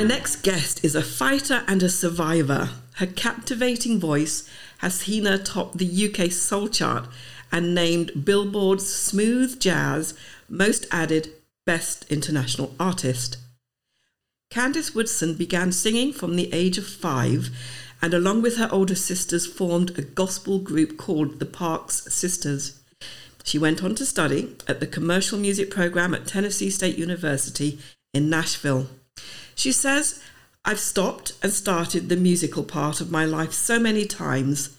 My next guest is a fighter and a survivor. Her captivating voice has seen her top the UK Soul Chart and named Billboard's Smooth Jazz Most Added Best International Artist. Candace Woodson began singing from the age of five and, along with her older sisters, formed a gospel group called the Parks Sisters. She went on to study at the commercial music program at Tennessee State University in Nashville. She says, I've stopped and started the musical part of my life so many times,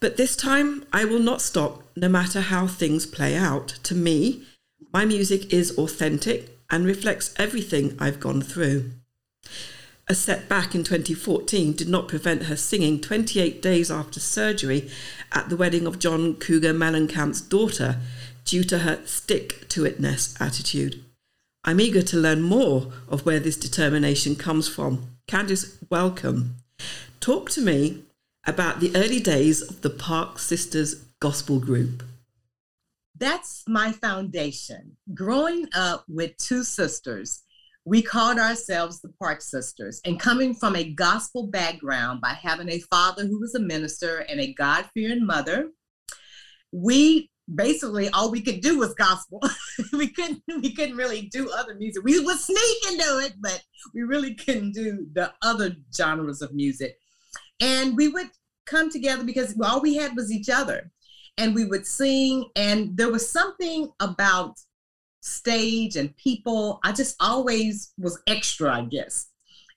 but this time I will not stop no matter how things play out. To me, my music is authentic and reflects everything I've gone through. A setback in 2014 did not prevent her singing 28 days after surgery at the wedding of John Cougar Mellencamp's daughter due to her stick to itness attitude. I'm eager to learn more of where this determination comes from. Candace, welcome. Talk to me about the early days of the Park Sisters Gospel Group. That's my foundation. Growing up with two sisters, we called ourselves the Park Sisters. And coming from a gospel background by having a father who was a minister and a God fearing mother, we basically all we could do was gospel. we couldn't we couldn't really do other music. We would sneak do it, but we really couldn't do the other genres of music. And we would come together because all we had was each other. And we would sing, and there was something about stage and people. I just always was extra, I guess.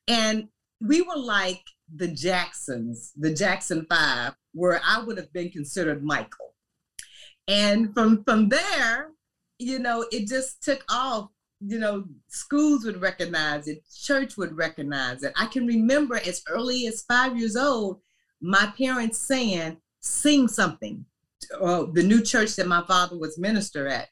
And we were like the Jacksons, the Jackson Five, where I would have been considered Michael and from from there you know it just took off. You know schools would recognize it church would recognize it. I can remember as early as five years old my parents saying sing something uh, the new church that my father was minister at.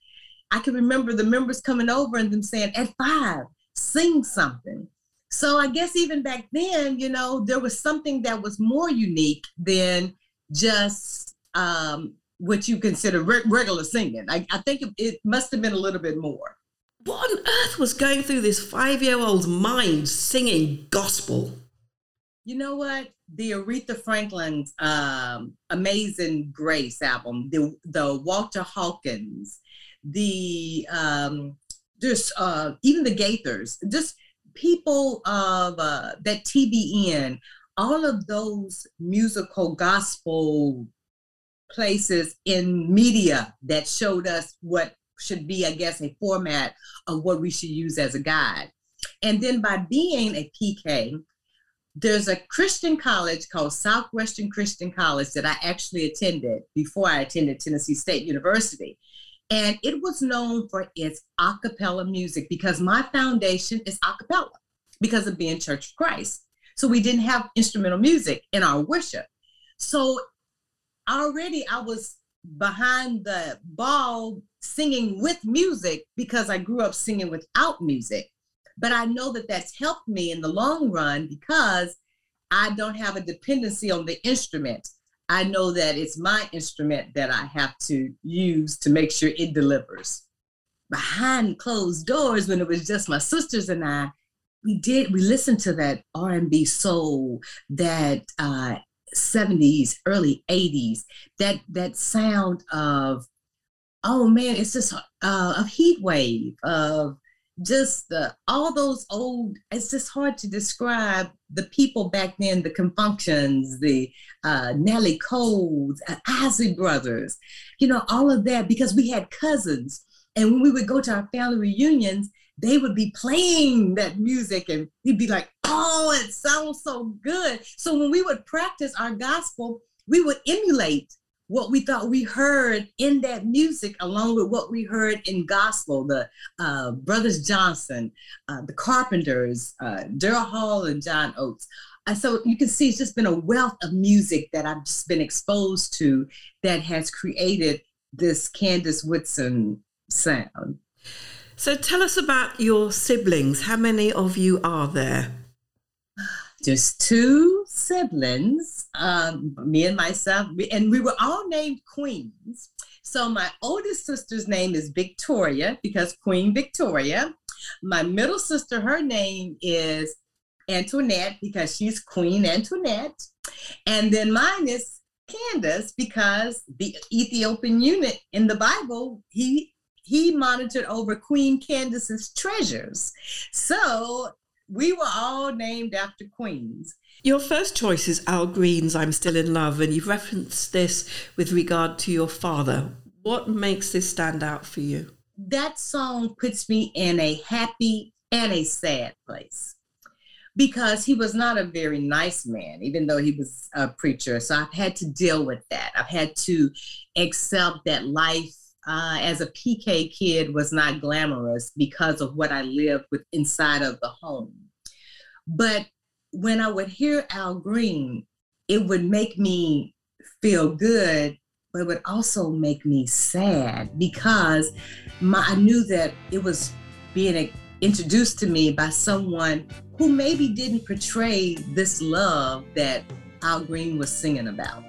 I can remember the members coming over and them saying at five sing something. So i guess even back then you know there was something that was more unique than just um, what you consider re- regular singing. I, I think it, it must have been a little bit more. What on earth was going through this five year old's mind singing gospel? You know what? The Aretha Franklin's um, Amazing Grace album, the, the Walter Hawkins, the um, just uh, even the Gaithers, just people of uh, that TBN, all of those musical gospel places in media that showed us what should be, I guess, a format of what we should use as a guide. And then by being a PK, there's a Christian college called Southwestern Christian College that I actually attended before I attended Tennessee State University. And it was known for its a cappella music because my foundation is a cappella because of being Church of Christ. So we didn't have instrumental music in our worship. So already I was behind the ball singing with music because I grew up singing without music. But I know that that's helped me in the long run because I don't have a dependency on the instrument. I know that it's my instrument that I have to use to make sure it delivers. Behind closed doors, when it was just my sisters and I, we did we listened to that R&B soul, that uh, 70s, early 80s, that that sound of, oh man, it's just uh, a heat wave of just the, all those old, it's just hard to describe the people back then, the Con Funk Shun's, the uh, Nelly Coles, uh, Isley Brothers, you know, all of that, because we had cousins. And when we would go to our family reunions, they would be playing that music and we'd be like, oh, it sounds so good. So when we would practice our gospel, we would emulate what we thought we heard in that music along with what we heard in gospel. The uh, brothers johnson uh, the carpenters uh, daryl hall and john oates. And so you can see it's just been a wealth of music that i've just been exposed to that has created this candace woodson sound. So tell us about your siblings. How many of you are there just two siblings, um, me and myself, and we were all named queens. So my oldest sister's name is Victoria because Queen Victoria. My middle sister, her name is Antoinette because she's Queen Antoinette. And then mine is Candace because the Ethiopian eunuch in the Bible, he he monitored over Queen Candace's treasures. So we were all named after queens. Your first choice is Al Green's I'm Still in Love, and you've referenced this with regard to your father. What makes this stand out for you? That song puts me in a happy and a sad place because he was not a very nice man, even though he was a preacher. So I've had to deal with that. I've had to accept that life uh, as a PK kid was not glamorous because of what I lived with inside of the home. But when I would hear Al Green, it would make me feel good, but it would also make me sad because my, I knew that it was being introduced to me by someone who maybe didn't portray this love that Al Green was singing about.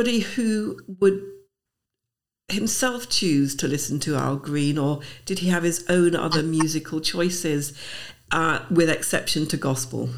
Somebody who would himself choose to listen to Al Green, or did he have his own other musical choices, uh, with exception to gospel?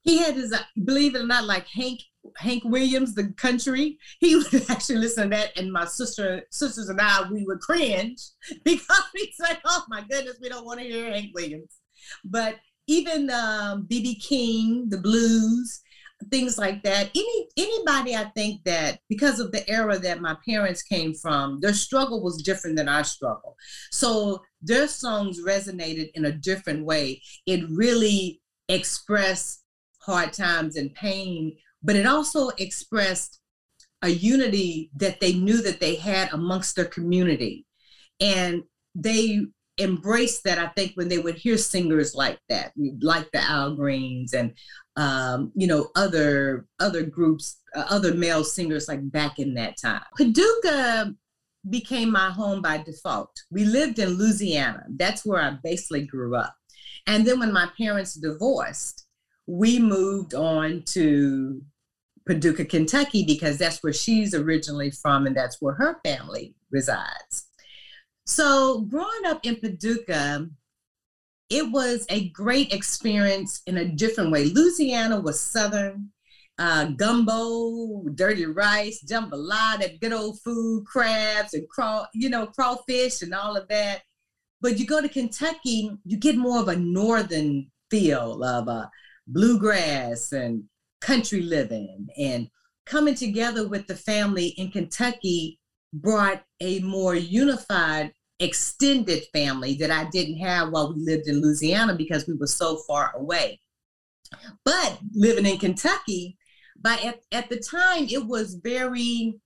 He had his, believe it or not, like Hank Hank Williams, the country. He would actually listen to that, and my sister, sisters and I, we would cringe because we said, "Oh my goodness, we don't want to hear Hank Williams." But even BB um, King, the blues, things like that. Any anybody I think that because of the era that my parents came from, their struggle was different than our struggle. So their songs resonated in a different way. It really expressed hard times and pain, but it also expressed a unity that they knew that they had amongst their community. And they embraced that, I think, when they would hear singers like that, like the Al Greens and um, you know, other other groups, uh, other male singers like back in that time. Paducah became my home by default. We lived in Louisiana. That's where I basically grew up. And then when my parents divorced, we moved on to Paducah, Kentucky, because that's where she's originally from and that's where her family resides. So, growing up in Paducah, it was a great experience in a different way. Louisiana was Southern, uh, gumbo, dirty rice, jambalaya, that good old food, crabs and craw, you know, crawfish and all of that. But you go to Kentucky, you get more of a northern feel of uh, bluegrass and country living and coming together with the family in Kentucky brought a more unified extended family that I didn't have while we lived in Louisiana because we were so far away. But living in Kentucky, by at, at the time it was very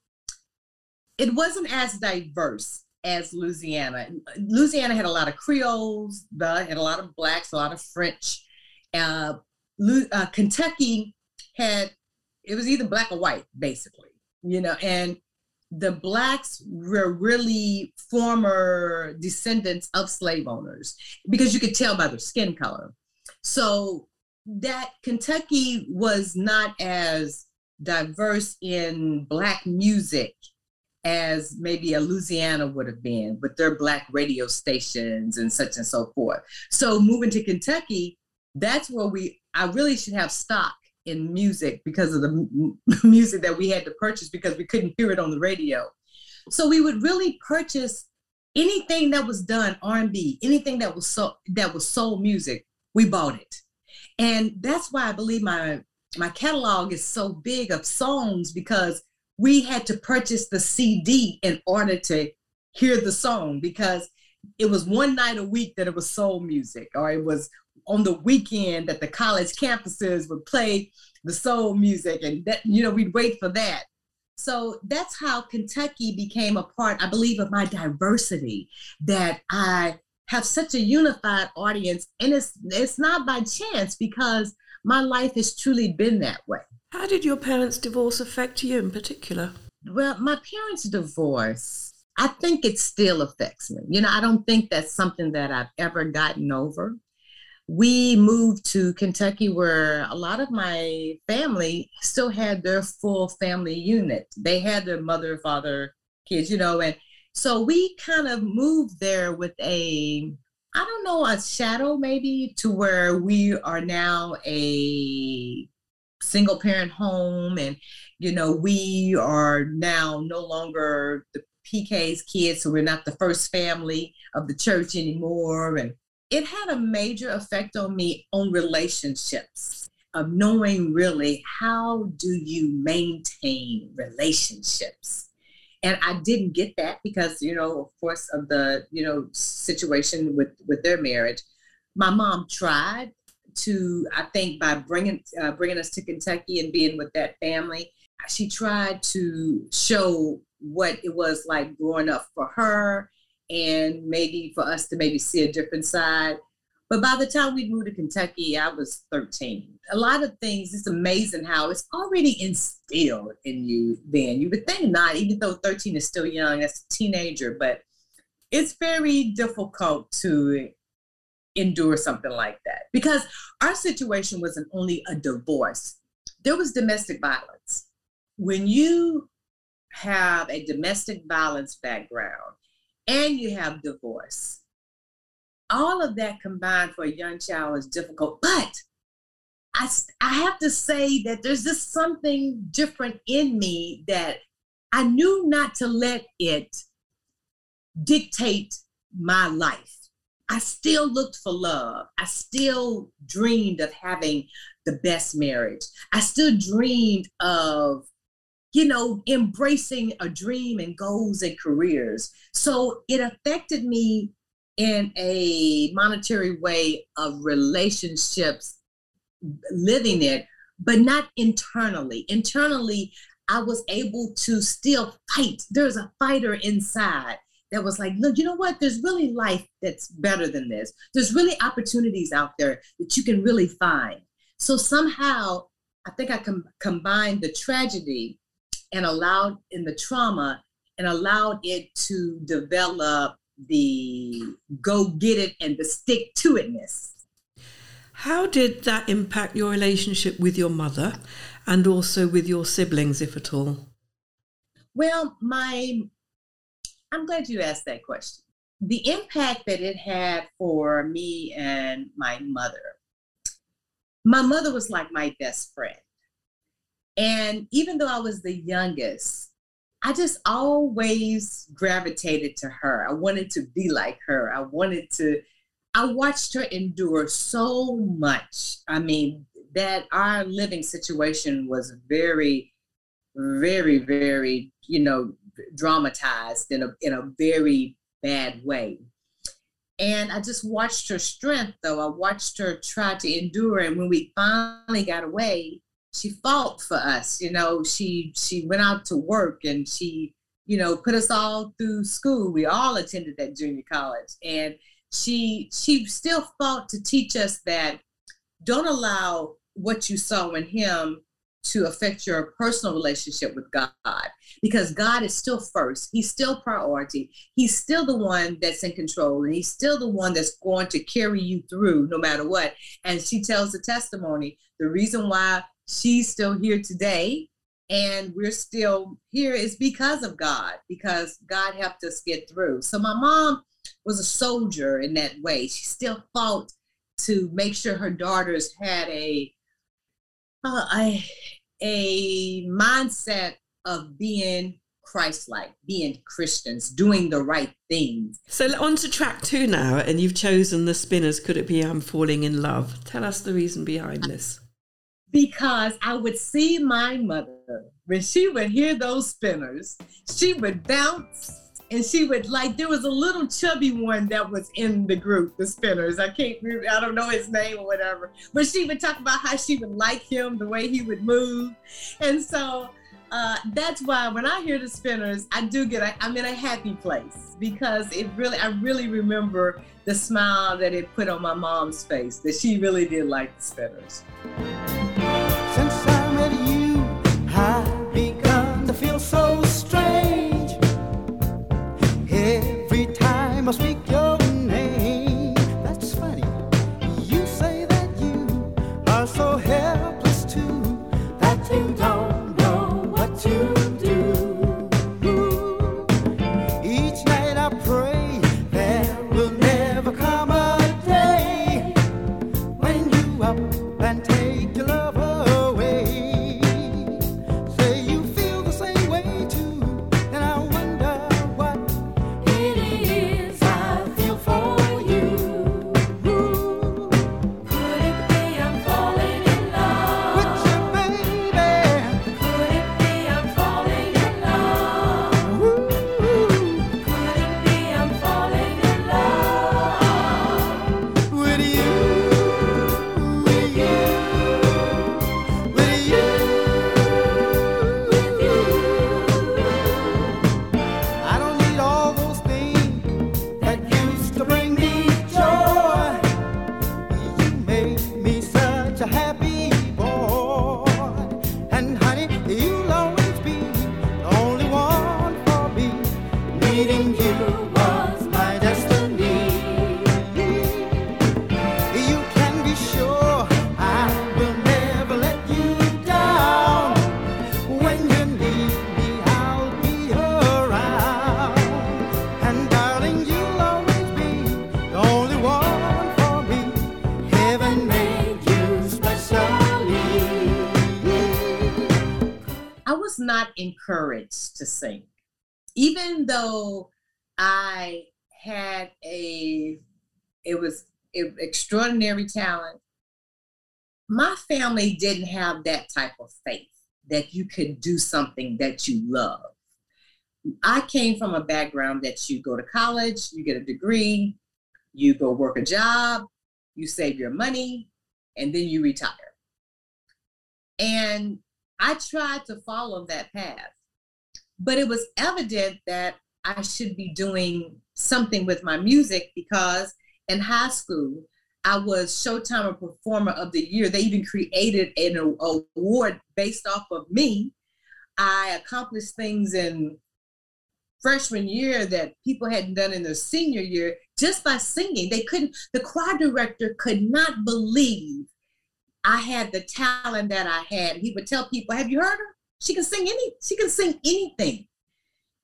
it wasn't as diverse as Louisiana. Louisiana had a lot of Creoles, the had a lot of blacks, a lot of French. Uh, uh, Kentucky had it was either black or white, basically, you know, and the blacks were really former descendants of slave owners because you could tell by their skin color. So that Kentucky was not as diverse in black music as maybe a Louisiana would have been with their black radio stations and such and so forth. So moving to Kentucky, that's where we I really should have stock in music because of the music that we had to purchase because we couldn't hear it on the radio. So we would really purchase anything that was done R&B, anything that was so that was soul music, we bought it. And that's why I believe my my catalog is so big of songs because we had to purchase the CD in order to hear the song because it was one night a week that it was soul music or it was on the weekend that the college campuses would play the soul music and that you know we'd wait for that. So that's how kentucky became a part i believe of my diversity that i have such a unified audience. And it's it's not by chance because my life has truly been that way. How did your parents divorce affect you in particular? Well my parents divorce i think it still affects me. You know i don't think that's something that i've ever gotten over we moved to Kentucky where a lot of my family still had their full family unit. They had their mother, father, kids, you know, and so we kind of moved there with a, I don't know, a shadow maybe to where we are now a single parent home and, you know, we are now no longer the PK's kids, so we're not the first family of the church anymore. And it had a major effect on me on relationships of knowing really how do you maintain relationships. And i didn't get that because you know of course of the you know situation with with their marriage. My mom tried to i think by bringing uh, bringing us to kentucky and being with that family she tried to show what it was like growing up for her and maybe for us to maybe see a different side. But by the time we moved to Kentucky, I was 13. A lot of things, it's amazing how it's already instilled in you then. You would think not, even though 13 is still young, as a teenager, but it's very difficult to endure something like that because our situation wasn't only a divorce, there was domestic violence. When you have a domestic violence background, and you have divorce. All of that combined for a young child is difficult, but I, I have to say that there's just something different in me that I knew not to let it dictate my life. I still looked for love. I still dreamed of having the best marriage. I still dreamed of you know, embracing a dream and goals and careers. So it affected me in a monetary way of relationships, living it, but not internally. Internally, I was able to still fight. There's a fighter inside that was like, look, you know what? There's really life that's better than this. There's really opportunities out there that you can really find. So somehow, I think I com- combined the tragedy and allowed in the trauma and allowed it to develop the go get it and the stick to itness. How did that impact your relationship with your mother? and also with your siblings, if at all? Well, my, I'm glad you asked that question. The impact that it had for me and my mother. My mother was like my best friend. And even though I was the youngest, I just always gravitated to her. I wanted to be like her. I wanted to, I watched her endure so much. I mean, that our living situation was very, very, very, you know, dramatized in a in a very bad way. And I just watched her strength, though. I watched her try to endure. And when we finally got away, she fought for us. You know, she she went out to work and she, you know, put us all through school. We all attended that junior college, and she she still fought to teach us that don't allow what you saw in him to affect your personal relationship with God because God is still first. He's still priority. He's still the one that's in control and he's still the one that's going to carry you through no matter what. And she tells the testimony the reason why she's still here today and we're still here is because of God, because God helped us get through. So my mom was a soldier in that way. She still fought to make sure her daughters had a uh, a, a mindset of being Christ-like, being Christians, doing the right things. So on to track two now, and you've chosen the Spinners. Could it be I'm falling in love? Tell us the reason behind this because I would see my mother when she would hear those spinners, she would bounce and she would like there was a little chubby one that was in the group, the spinners. I can't remember, I don't know his name or whatever, but she would talk about how she would like him, the way he would move. And so uh, that's why when I hear the spinners, I do get, I'm in a happy place because it really, I really remember the smile that it put on my mom's face, that she really did like the spinners. Sing. Even though I had a, it was an extraordinary talent, my family didn't have that type of faith that you could do something that you love. I came from a background that you go to college, you get a degree, you go work a job, you save your money, and then you retire. And I tried to follow that path. But it was evident that I should be doing something with my music because in high school, I was Showtime Performer of the Year. They even created an award based off of me. I accomplished things in freshman year that people hadn't done in their senior year just by singing. They couldn't, the choir director could not believe I had the talent that I had. He would tell people, "Have you heard her? She can sing any. She can sing anything."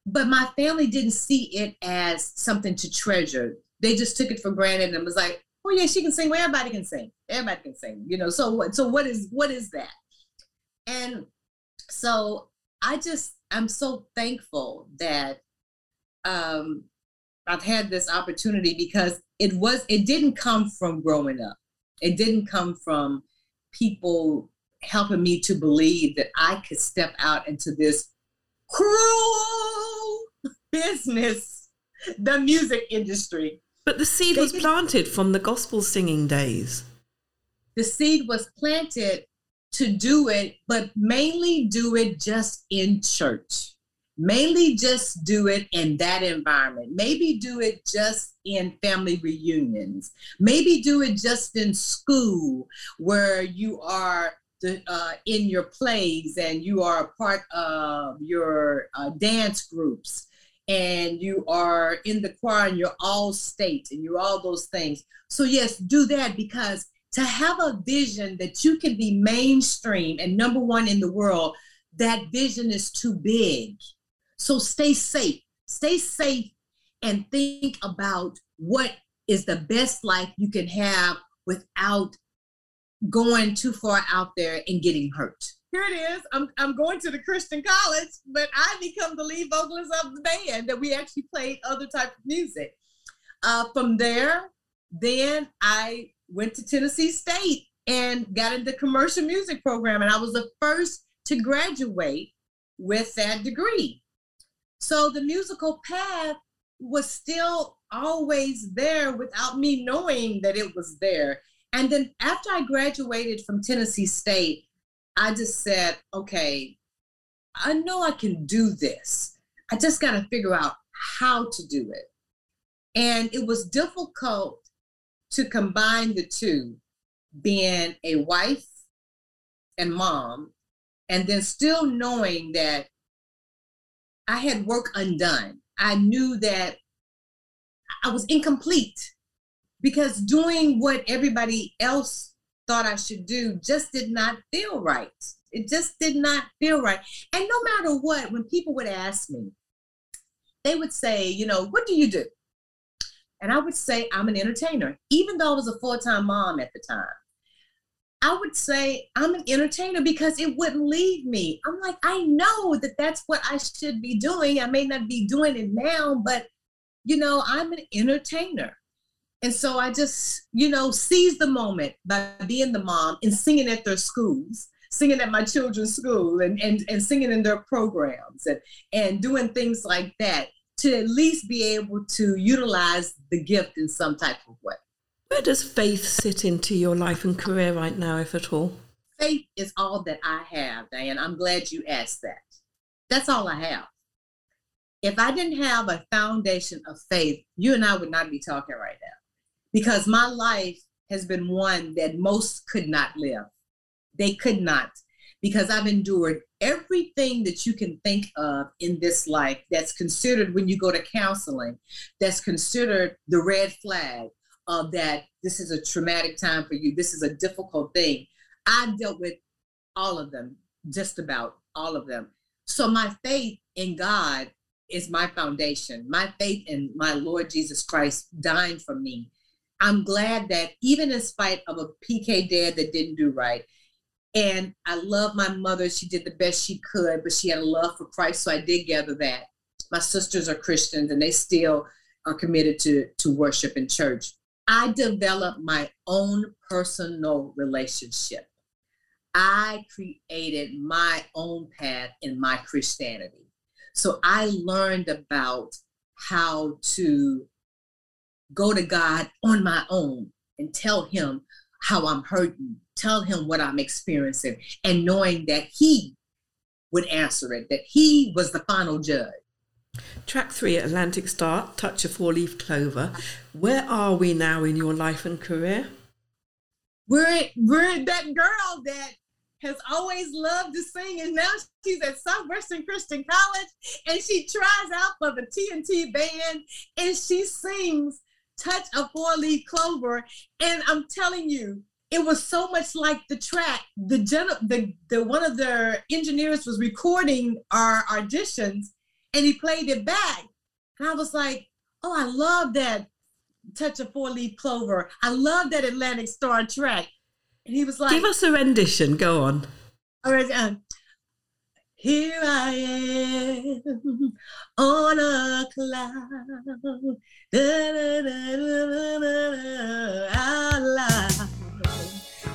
But my family didn't see it as something to treasure. They just took it for granted and was like, "Oh yeah, she can sing. Well, everybody can sing. Everybody can sing." You know. So what? So what is what is that? And so I just I'm so thankful that um, I've had this opportunity because it was it didn't come from growing up. It didn't come from people helping me to believe that I could step out into this cruel business, the music industry. But the seed was planted from the gospel singing days. The seed was planted to do it, but mainly do it just in church. Mainly just do it in that environment. Maybe do it just in family reunions. Maybe do it just in school where you are uh, in your plays and you are a part of your uh, dance groups and you are in the choir and you're all state and you're all those things. So, yes, do that because to have a vision that you can be mainstream and number one in the world, that vision is too big. So stay safe, stay safe, and think about what is the best life you can have without going too far out there and getting hurt. Here it is. I'm, I'm going to the Christian college, but I become the lead vocalist of the band that we actually played other type of music. Uh, from there, then I went to Tennessee State and got into commercial music program. And I was the first to graduate with that degree. So the musical path was still always there without me knowing that it was there. And then after I graduated from Tennessee State, I just said, okay, I know I can do this. I just got to figure out how to do it. And it was difficult to combine the two, being a wife and mom, and then still knowing that I had work undone. I knew that I was incomplete because doing what everybody else thought I should do just did not feel right. It just did not feel right. And no matter what, when people would ask me, they would say, you know, what do you do? And I would say I'm an entertainer, even though I was a full time mom at the time. I would say I'm an entertainer because it wouldn't leave me. I'm like, I know that that's what I should be doing. I may not be doing it now, but you know, I'm an entertainer. And so I just, you know, seize the moment by being the mom and singing at their schools, singing at my children's school and, and, and singing in their programs and, and doing things like that to at least be able to utilize the gift in some type of way. Where does faith sit into your life and career right now, if at all? Faith is all that I have, Diane. I'm glad you asked that. That's all I have. If I didn't have a foundation of faith, you and I would not be talking right now because my life has been one that most could not live. They could not because I've endured everything that you can think of in this life that's considered when you go to counseling, that's considered the red flag of that this is a traumatic time for you, this is a difficult thing. I've dealt with all of them, just about all of them. So my faith in God is my foundation. My faith in my Lord Jesus Christ dying for me. I'm glad that even in spite of a PK dad that didn't do right, and I love my mother. She did the best she could, but she had a love for Christ. So I did gather that. My sisters are Christians and they still are committed to, to worship in church. I developed my own personal relationship. I created my own path in my Christianity. So I learned about how to go to God on my own and tell Him how I'm hurting, tell him what I'm experiencing, and knowing that he would answer it, that he was the final judge. Track three, Atlantic Starr, Touch a Four Leaf Clover. Where are we now in your life and career? We're, we're that girl that has always loved to sing, and now she's at Southwestern Christian College, and she tries out for the TNT band, and she sings touch a four leaf clover. And I'm telling you, it was so much like the track. The gen- the the one of their engineers was recording our auditions, and he played it back, and I was like, "Oh, I love that touch of four leaf clover. I love that Atlantic Starr track." And he was like, Give us a rendition. Go on. all right, um, here I am on a cloud, da, da, da, da, da, da, da, out loud,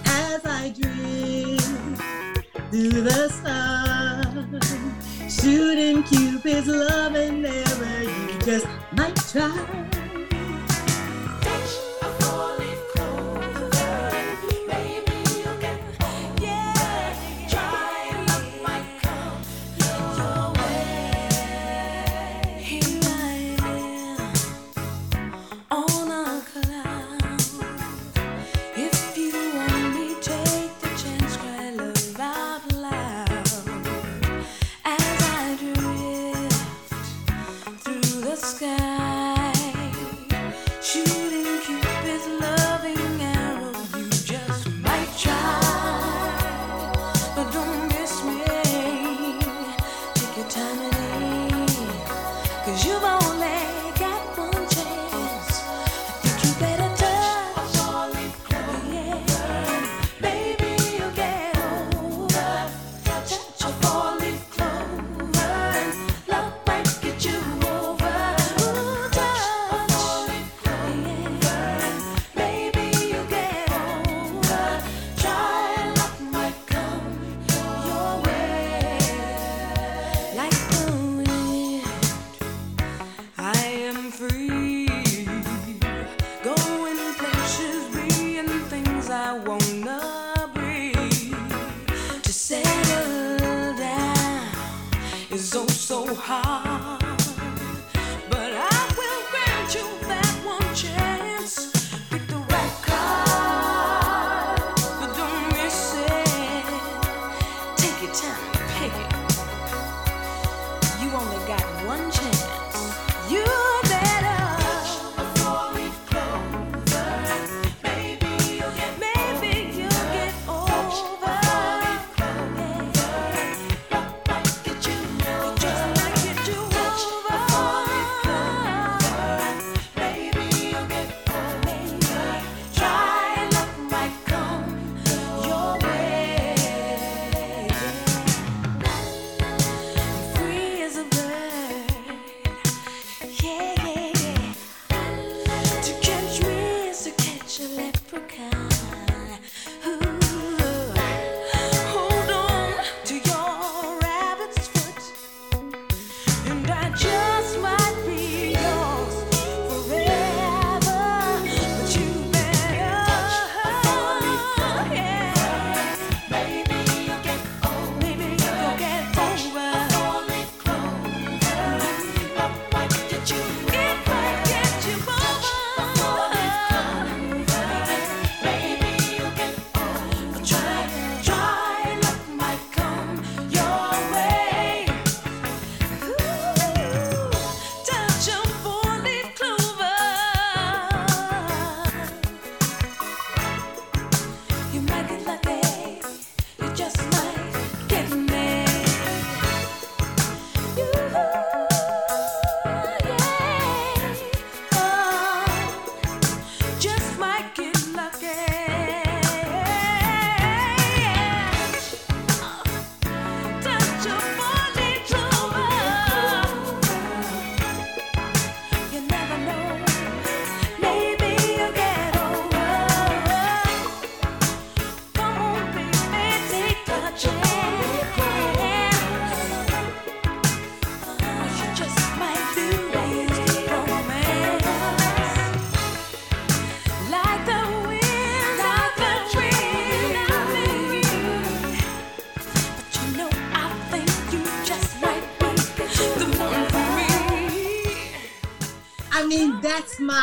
as I drift through the sun, shooting Cupid's love and never you just might try.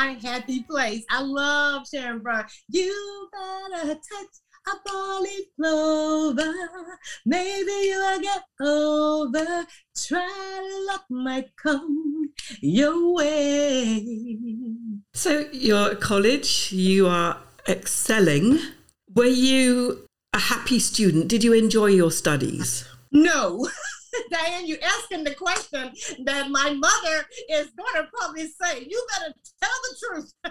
My happy place. I love Sharon Bryant. You better touch a four-leaf clover. Maybe you'll get over. Try luck might come your way. So you're at college, you are excelling. Were you a happy student? Did you enjoy your studies? No. Diane, you asking the question that my mother is going to probably say. You better tell the truth.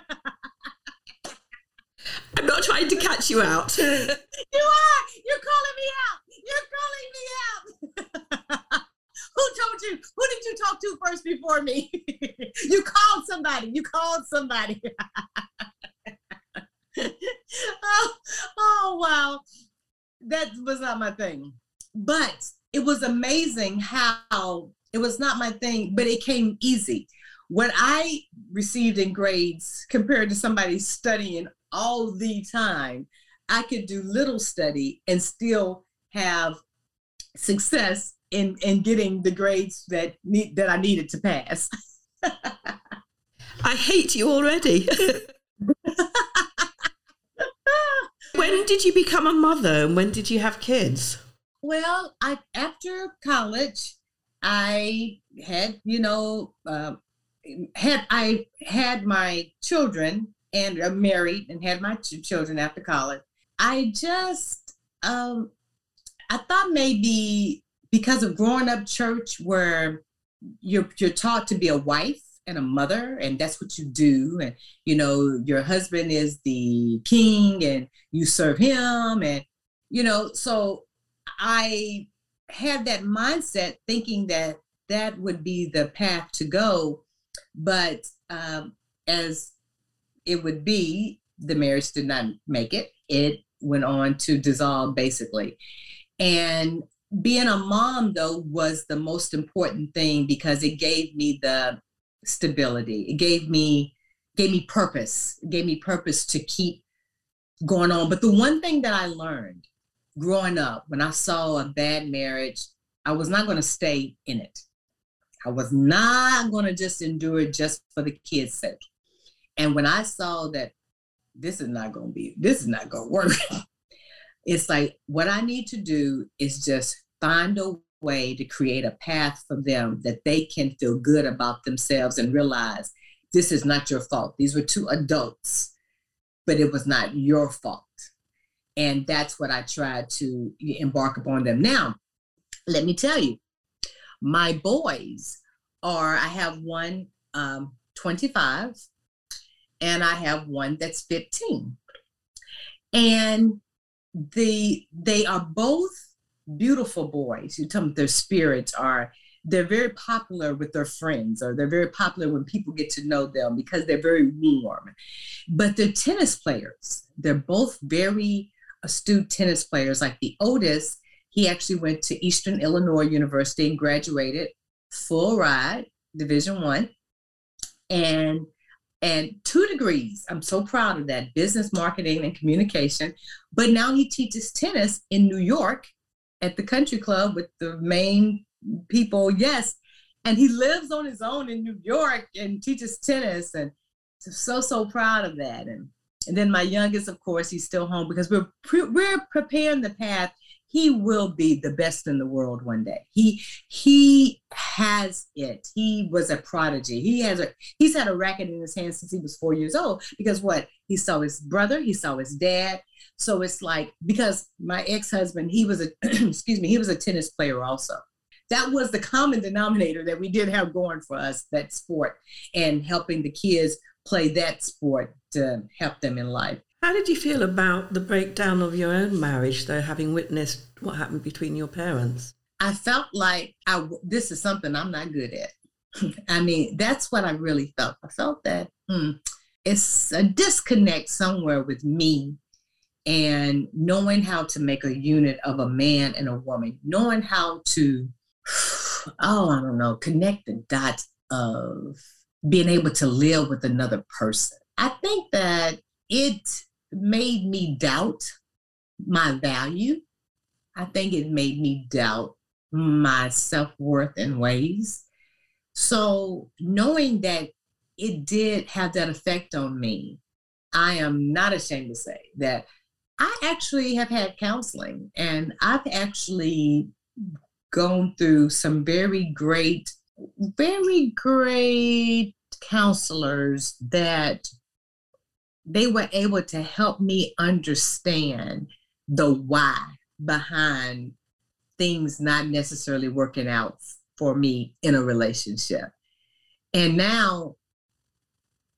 I'm not trying to catch you out. You are. You're calling me out. You're calling me out. Who told you? Who did you talk to first before me? you called somebody. You called somebody. oh, oh, wow. That was not my thing. But it was amazing how it was not my thing, but it came easy. What I received in grades compared to somebody studying all the time, I could do little study and still have success in in getting the grades that need that I needed to pass. I hate you already. when did you become a mother and when did you have kids? Well, I after college, I had you know uh, had I had my children and uh, married and had my two children after college. I just um, I thought maybe because of growing up church where you're you're taught to be a wife and a mother and that's what you do and you know your husband is the king and you serve him and you know so i had that mindset thinking that that would be the path to go but um, as it would be the marriage did not make it. It went on to dissolve basically. And being a mom though was the most important thing because it gave me the stability. It gave me gave me purpose. It gave me purpose to keep going on. But the one thing that i learned growing up when i saw a bad marriage i was not going to stay in it i was not going to just endure it just for the kids sake and when i saw that this is not going to be this is not going to work it's like what I need to do is just find a way to create a path for them that they can feel good about themselves and realize this is not your fault. These were two adults, but it was not your fault. And that's what I try to embark upon them. Now, let me tell you, my boys are, I have one um, 25 and I have one that's 15. And the they are both beautiful boys. You tell them their spirits are they're very popular with their friends or they're very popular when people get to know them because they're very warm. But they're tennis players. They're both very astute tennis players. Like the oldest, he actually went to Eastern Illinois University and graduated full ride, Division One. And and two degrees. I'm so proud of that business marketing and communication. But now he teaches tennis in New York at the country club with the main people. Yes. And he lives on his own in New York and teaches tennis. And so, so proud of that. And, and then my youngest, of course, he's still home because we're, pre- we're preparing the path he will be the best in the world one day. He he has it. He was a prodigy. He has a he's had a racket in his hand since he was four years old. Because what he saw his brother, he saw his dad. So it's like because my ex-husband, he was a excuse me, he was a tennis player also. That was the common denominator that we did have going for us, that sport, and helping the kids play that sport to help them in life. How did you feel about the breakdown of your own marriage, though, having witnessed what happened between your parents? I felt like I this is something I'm not good at. I mean, that's what I really felt. I felt that hmm, it's a disconnect somewhere with me and knowing how to make a unit of a man and a woman, knowing how to, oh, I don't know, connect the dots of being able to live with another person. I think that it made me doubt my value. I think it made me doubt my self worth in ways. So, knowing that it did have that effect on me, I am not ashamed to say that I actually have had counseling and I've actually gone through some very great, very great counselors that they were able to help me understand the why behind things not necessarily working out for me in a relationship. And now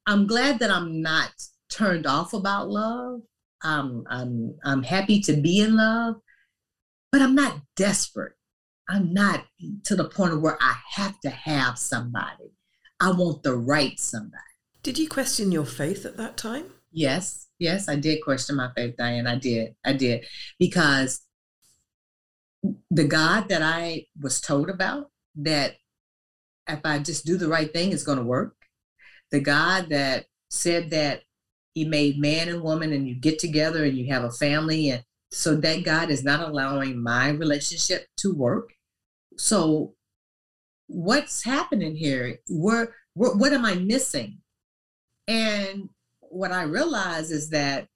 I'm glad that I'm not turned off about love. Um, I'm I'm happy to be in love, but I'm not desperate. I'm not to the point of where I have to have somebody. I want the right somebody. Did you question your faith at that time? Yes, yes, I did question my faith, Diane. I did. I did. Because the God that I was told about, that if I just do the right thing, it's going to work. The God that said that he made man and woman and you get together and you have a family. And so that God is not allowing my relationship to work. So what's happening here? Where, where what am I missing? And what I realized is that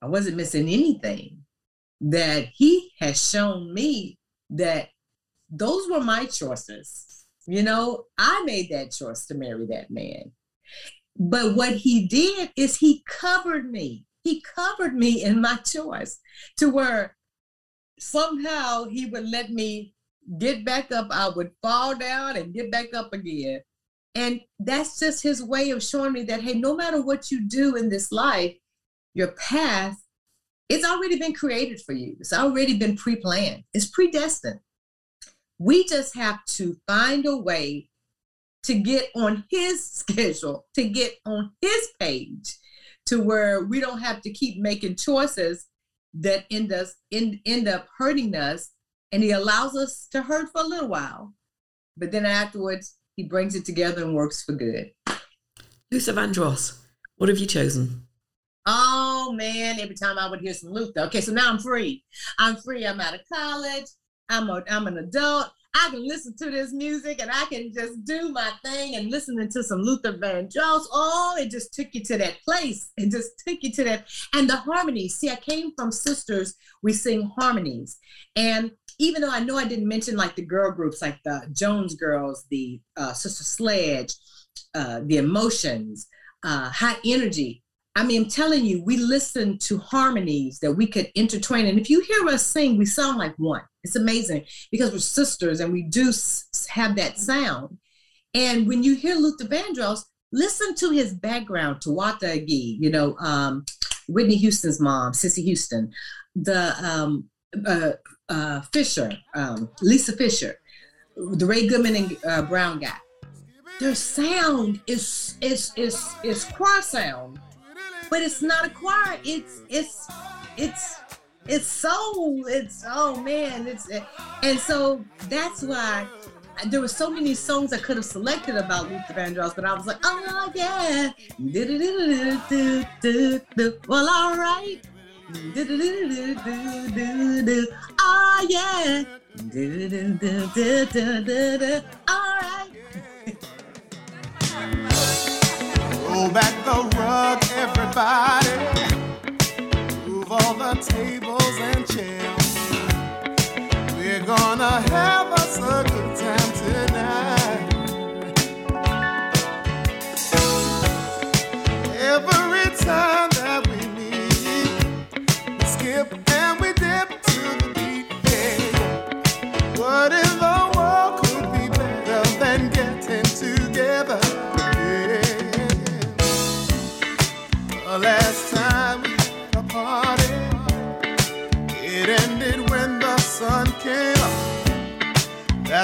I wasn't missing anything. That he has shown me that those were my choices. You know, I made that choice to marry that man. But what he did is he covered me. He covered me in my choice to where somehow he would let me get back up. I would fall down and get back up again. And that's just his way of showing me that, hey, no matter what you do in this life, your path, it's already been created for you. It's already been pre planned, it's predestined. We just have to find a way to get on his schedule, to get on his page, to where we don't have to keep making choices that end us end, end up hurting us. And he allows us to hurt for a little while. But then afterwards, he brings it together and works for good. Luther Vandross, what have you chosen? Oh man, every time I would hear some Luther. Okay, so now I'm free. I'm free. I'm out of college. I'm a, I'm an adult. I can listen to this music and I can just do my thing and listening to some Luther Vandross. Oh, it just took you to that place. It just took you to that. And the harmonies. See, I came from sisters. We sing harmonies. And even though I know I didn't mention like the girl groups, like the Jones Girls, the uh, Sister Sledge, uh, the Emotions, uh, High Energy. I mean, I'm telling you, we listen to harmonies that we could intertwine. And if you hear us sing, we sound like one. It's amazing because we're sisters and we do have that sound. And when you hear Luther Vandross, listen to his background, Tawatha Agee, you know, um, Whitney Houston's mom, Cissy Houston, the um, uh, uh, Fischer, um, Lisa Fischer, the Ray Goodman and uh, Brown guy. Their sound is is is is choir sound, but it's not a choir. It's it's it's it's soul. It's oh man. It's and so that's why there were so many songs I could have selected about Luther Vandross, but I was like, oh yeah, well, all right. Oh yeah. All right. Roll back the rug, everybody. Move all the tables and chairs. We're gonna have us a good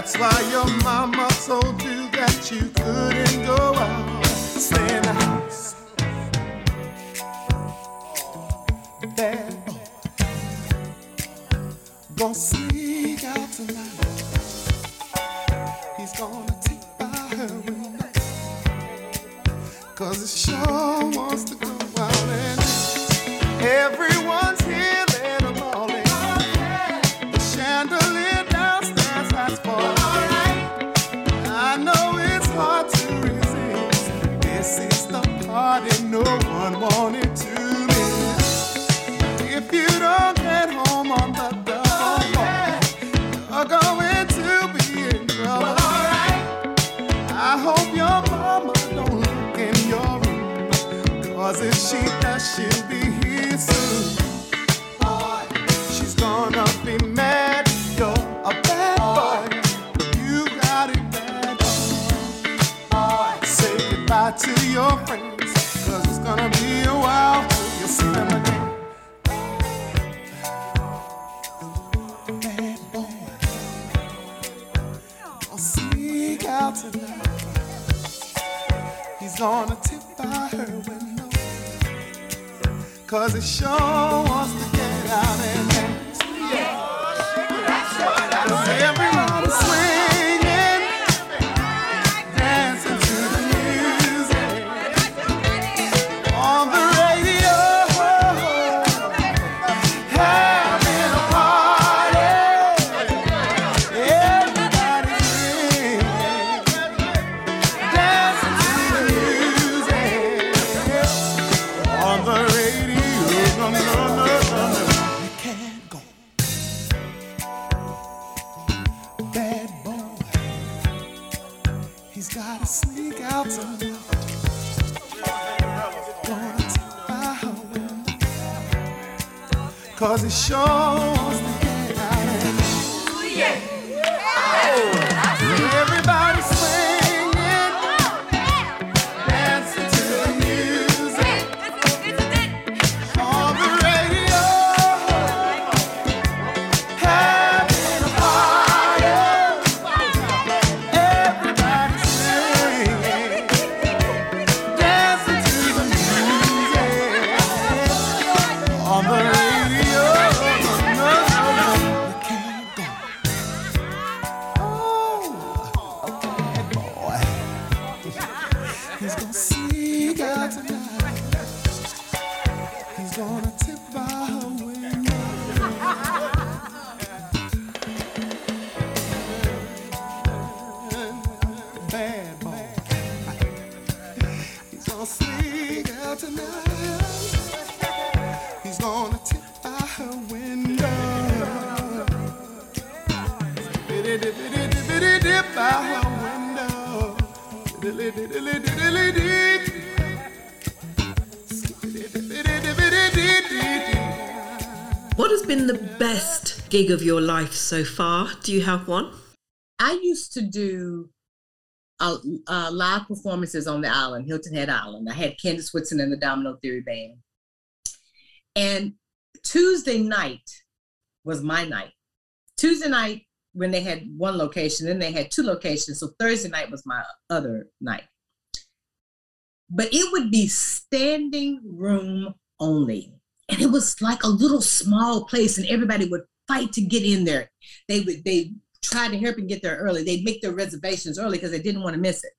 That's why your mama told you that you couldn't go out. Stay in the house. Boy. Gonna sneak out tonight. He's gonna take by her window. Cause it sure wants to go out and everyone's Cause it sure gig of your life so far? Do you have one? I used to do uh, uh, live performances on the island, Hilton Head Island. I had Candace Woodson and the Domino Theory Band. And Tuesday night was my night. Tuesday night, when they had one location, then they had two locations. So Thursday night was my other night. But it would be standing room only. And it was like a little small place, and everybody would fight to get in there. They would they tried to help and get there early. They'd make their reservations early because they didn't want to miss it.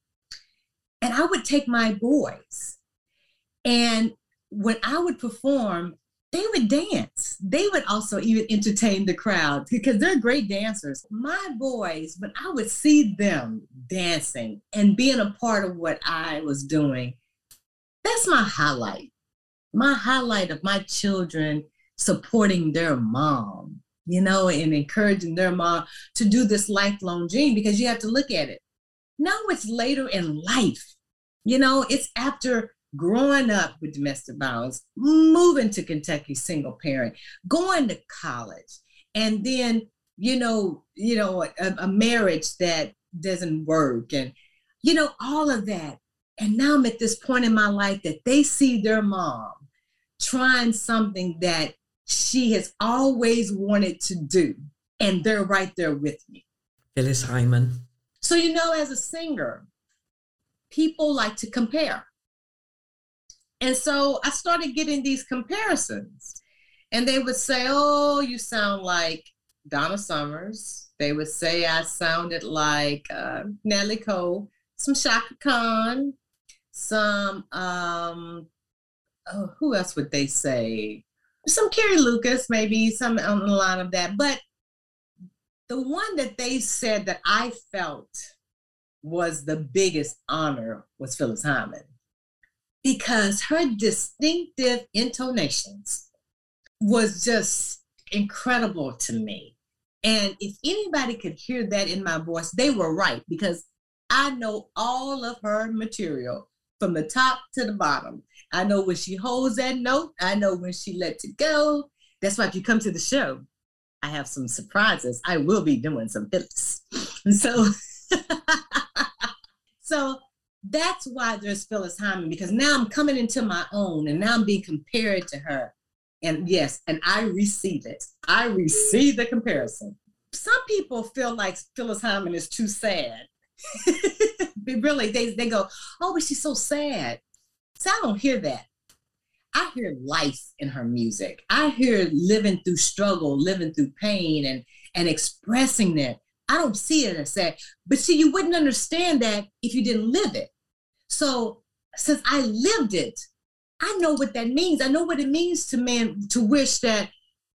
And I would take my boys. And when I would perform, they would dance. They would also even entertain the crowd because they're great dancers. My boys, when I would see them dancing and being a part of what I was doing, that's my highlight. My highlight of my children supporting their mom, you know, and encouraging their mom to do this lifelong dream because you have to look at it. Now it's later in life. You know, it's after growing up with domestic violence, moving to Kentucky single parent, going to college, and then, you know, you know, a, a marriage that doesn't work and you know, all of that. And now I'm at this point in my life that they see their mom trying something that she has always wanted to do, and they're right there with me. Phyllis Hyman. So, you know, as a singer, people like to compare. And so I started getting these comparisons, and they would say, Oh, you sound like Donna Summers. They would say I sounded like uh, Nellie Cole, some Chaka Khan, some, um, oh, who else would they say? Some Carrie Lucas, maybe some on the line of that. But the one that they said that I felt was the biggest honor was Phyllis Hyman because her distinctive intonations was just incredible to me. And if anybody could hear that in my voice, they were right because I know all of her material from the top to the bottom. I know when she holds that note. I know when she lets it go. That's why if you come to the show, I have some surprises. I will be doing some Phyllis. And so, so that's why there's Phyllis Hyman because now I'm coming into my own and now I'm being compared to her. And yes, and I receive it. I receive the comparison. Some people feel like Phyllis Hyman is too sad. Really, they, they go, oh, but she's so sad. So I don't hear that. I hear life in her music. I hear living through struggle, living through pain, and and expressing that. I don't see it as sad. But see, you wouldn't understand that if you didn't live it. So since I lived it, I know what that means. I know what it means to man to wish that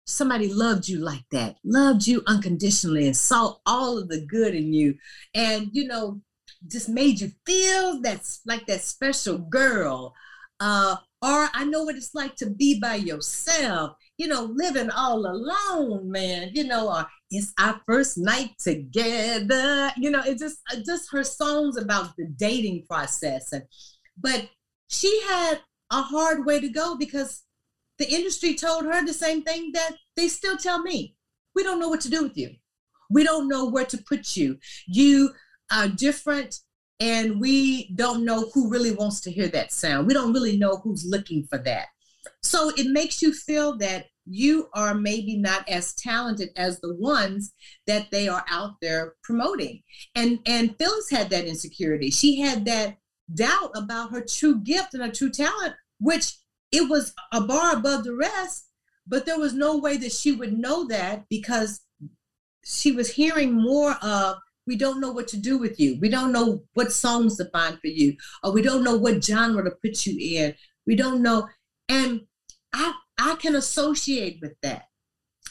somebody loved you like that, loved you unconditionally, and saw all of the good in you, and you know, just made you feel that's like that special girl. Uh, or I know what it's like to be by yourself, you know, living all alone, man, you know, or it's our first night together, you know, it just uh, just her songs about the dating process. And but she had a hard way to go because the industry told her the same thing that they still tell me. We don't know what to do with you. We don't know where to put you. You are different and we don't know who really wants to hear that sound. We don't really know who's looking for that. So it makes you feel that you are maybe not as talented as the ones that they are out there promoting. And and Phyllis had that insecurity. She had that doubt about her true gift and her true talent, which it was a bar above the rest, but there was no way that she would know that because she was hearing more of we don't know what to do with you. We don't know what songs to find for you, or we don't know what genre to put you in. We don't know. And I I can associate with that.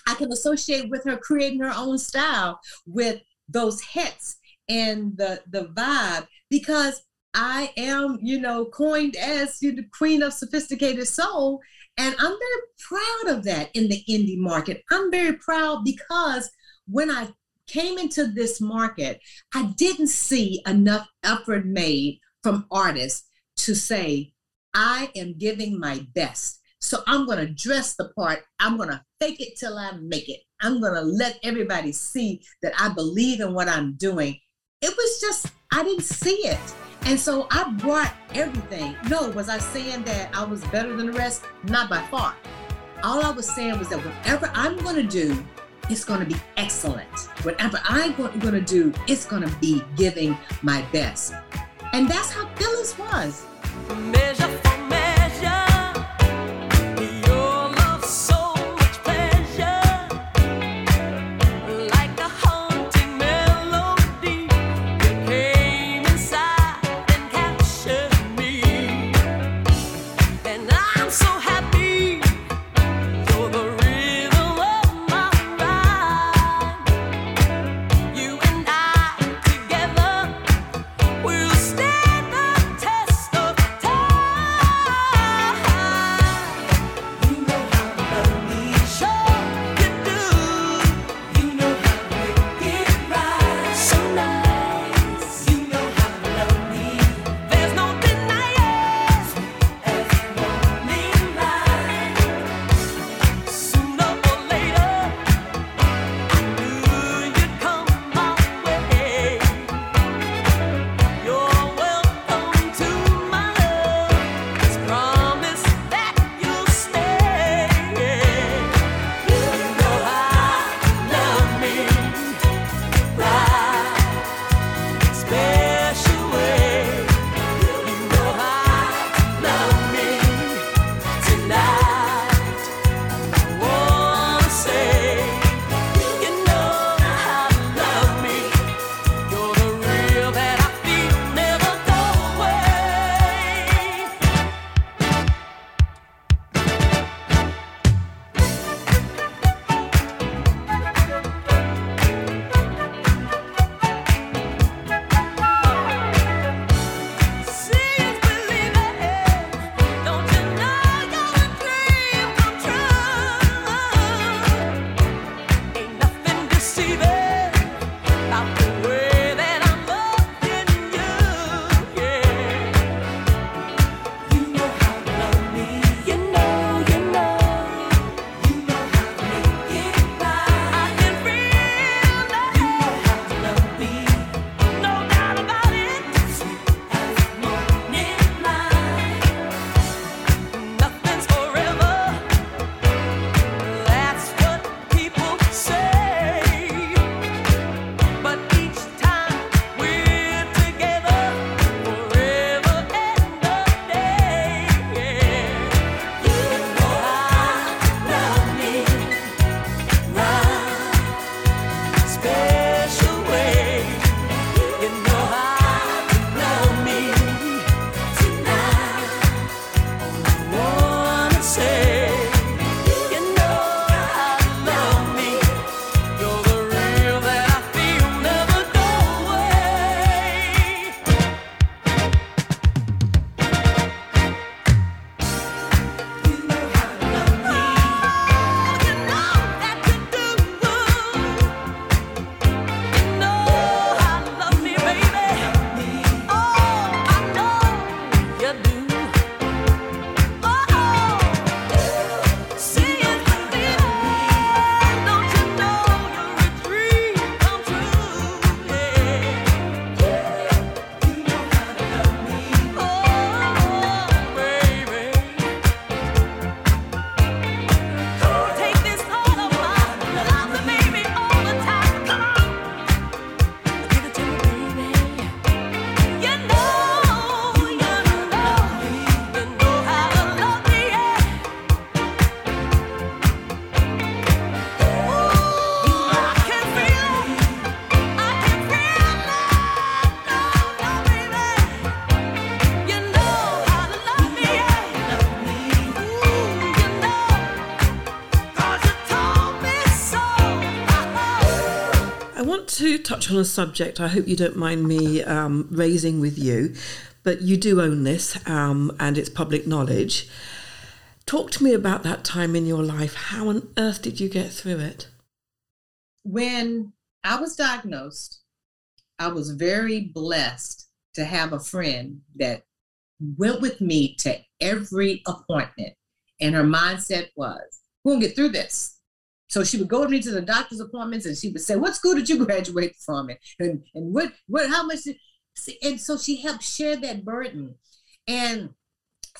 I can associate with her creating her own style with those hits and the the vibe because I am, you know, coined as the queen of sophisticated soul. And I'm very proud of that in the indie market. I'm very proud because when I came into this market, I didn't see enough effort made from artists to say, I am giving my best. So I'm going to dress the part. I'm going to fake it till I make it. I'm going to let everybody see that I believe in what I'm doing. It was just, I didn't see it. And so I brought everything. No, was I saying that I was better than the rest? Not by far. All I was saying was that whatever I'm going to do, it's going to be excellent. Whatever I'm going to do, it's going to be giving my best. And that's how Phyllis was. Touch on a subject I hope you don't mind me um, raising with you, but you do own this um, and it's public knowledge. Talk to me about that time in your life. How on earth did you get through it? when I was diagnosed, I was very blessed to have a friend that went with me to every appointment. And her mindset was, we're gonna get through this. So she would go with me to the doctor's appointments and she would say, What school did you graduate from? And, and, what, what, how much? Did, and so she helped share that burden. And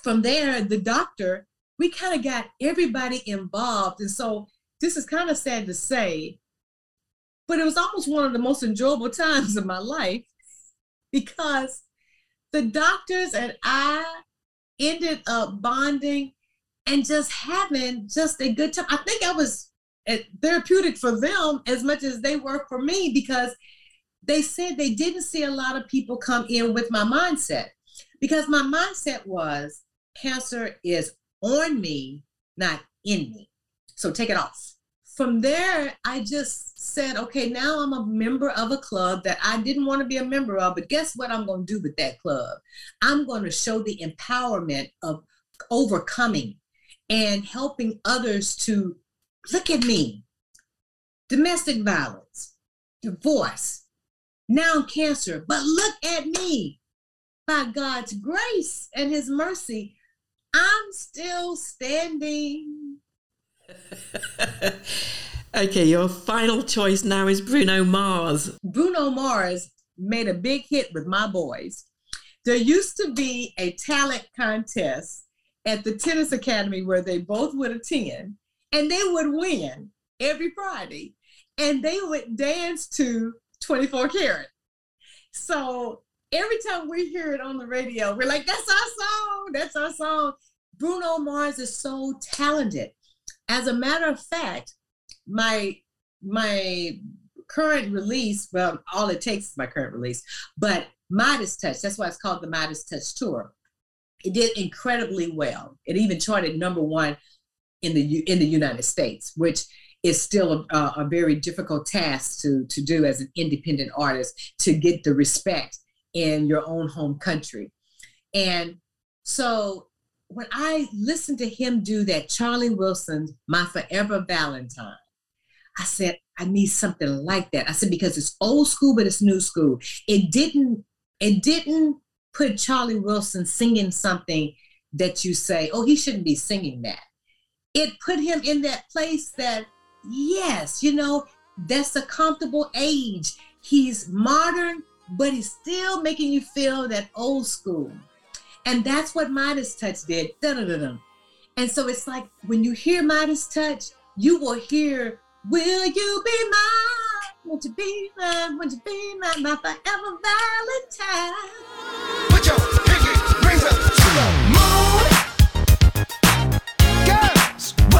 from there, the doctor, we kind of got everybody involved. And so this is kind of sad to say, but it was almost one of the most enjoyable times of my life because the doctors and I ended up bonding and just having just a good time. I think I was therapeutic for them as much as they were for me because they said they didn't see a lot of people come in with my mindset because my mindset was cancer is on me, not in me. So take it off. From there, I just said, okay, now I'm a member of a club that I didn't want to be a member of, but guess what I'm going to do with that club? I'm going to show the empowerment of overcoming and helping others to look at me. Domestic violence, divorce, now cancer, but look at me. By God's grace and his mercy, I'm still standing. okay, your final choice now is Bruno Mars. Bruno Mars made a big hit with my boys. There used to be a talent contest at the tennis academy where they both would attend and they would win every Friday and they would dance to 24 karat. So every time we hear it on the radio, we're like, that's our song. That's our song. Bruno Mars is so talented. As a matter of fact, my my current release, well, all it takes is my current release, but Midas Touch, that's why it's called the Midas Touch Tour. It did incredibly well. It even charted number one in the in the United States, which is still a, a very difficult task to to do as an independent artist to get the respect in your own home country. And so when I listened to him do that Charlie Wilson's My Forever Valentine, I said, I need something like that. I said, because it's old school, but it's new school. It didn't, it didn't put Charlie Wilson singing something that you say, oh, he shouldn't be singing that. It put him in that place that, yes, you know, that's a comfortable age. He's modern, but he's still making you feel that old school. And that's what Midas Touch did. Dun-dun-dun-dun. And so it's like when you hear Midas Touch, you will hear, Will you be mine? Won't you be mine? Won't you be mine? My forever Valentine. Put your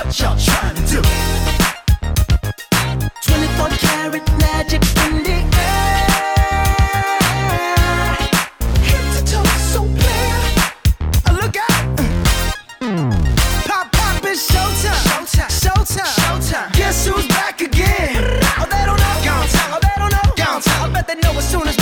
what y'all trying to do? 24 karat magic in the air. Head to toe, so clear. Uh, Look out. Pop, pop, it's showtime. Showtime. Showtime. Showtime. Guess who's back again? Oh, they don't know. Time. Oh, they don't know. Time. I bet they know as soon as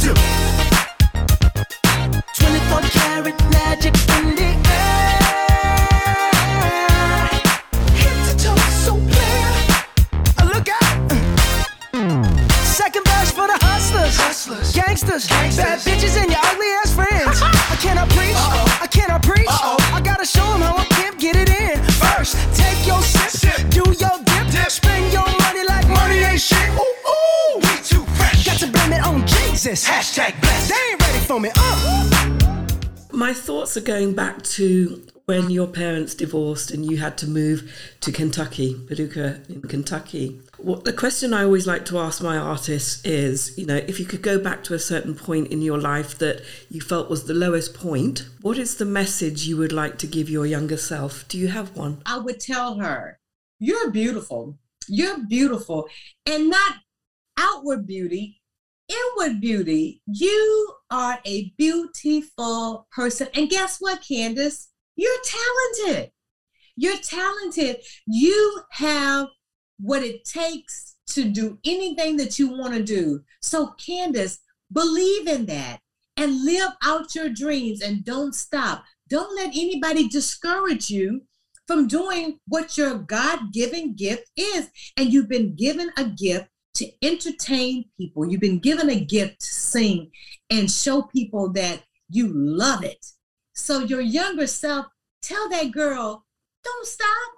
thoughts are going back to when your parents divorced and you had to move to Kentucky, Paducah in Kentucky. What the question I always like to ask my artists is, you know, if you could go back to a certain point in your life that you felt was the lowest point, what is the message you would like to give your younger self? Do you have one? I would tell her, You're beautiful. You're beautiful. And not outward beauty, inward beauty. You are a beautiful person. And guess what, Candace? You're talented. You're talented. You have what it takes to do anything that you want to do. So, Candace, believe in that and live out your dreams and don't stop. Don't let anybody discourage you from doing what your God given gift is. And you've been given a gift to entertain people, you've been given a gift to sing and show people that you love it. So, your younger self, tell that girl, don't stop.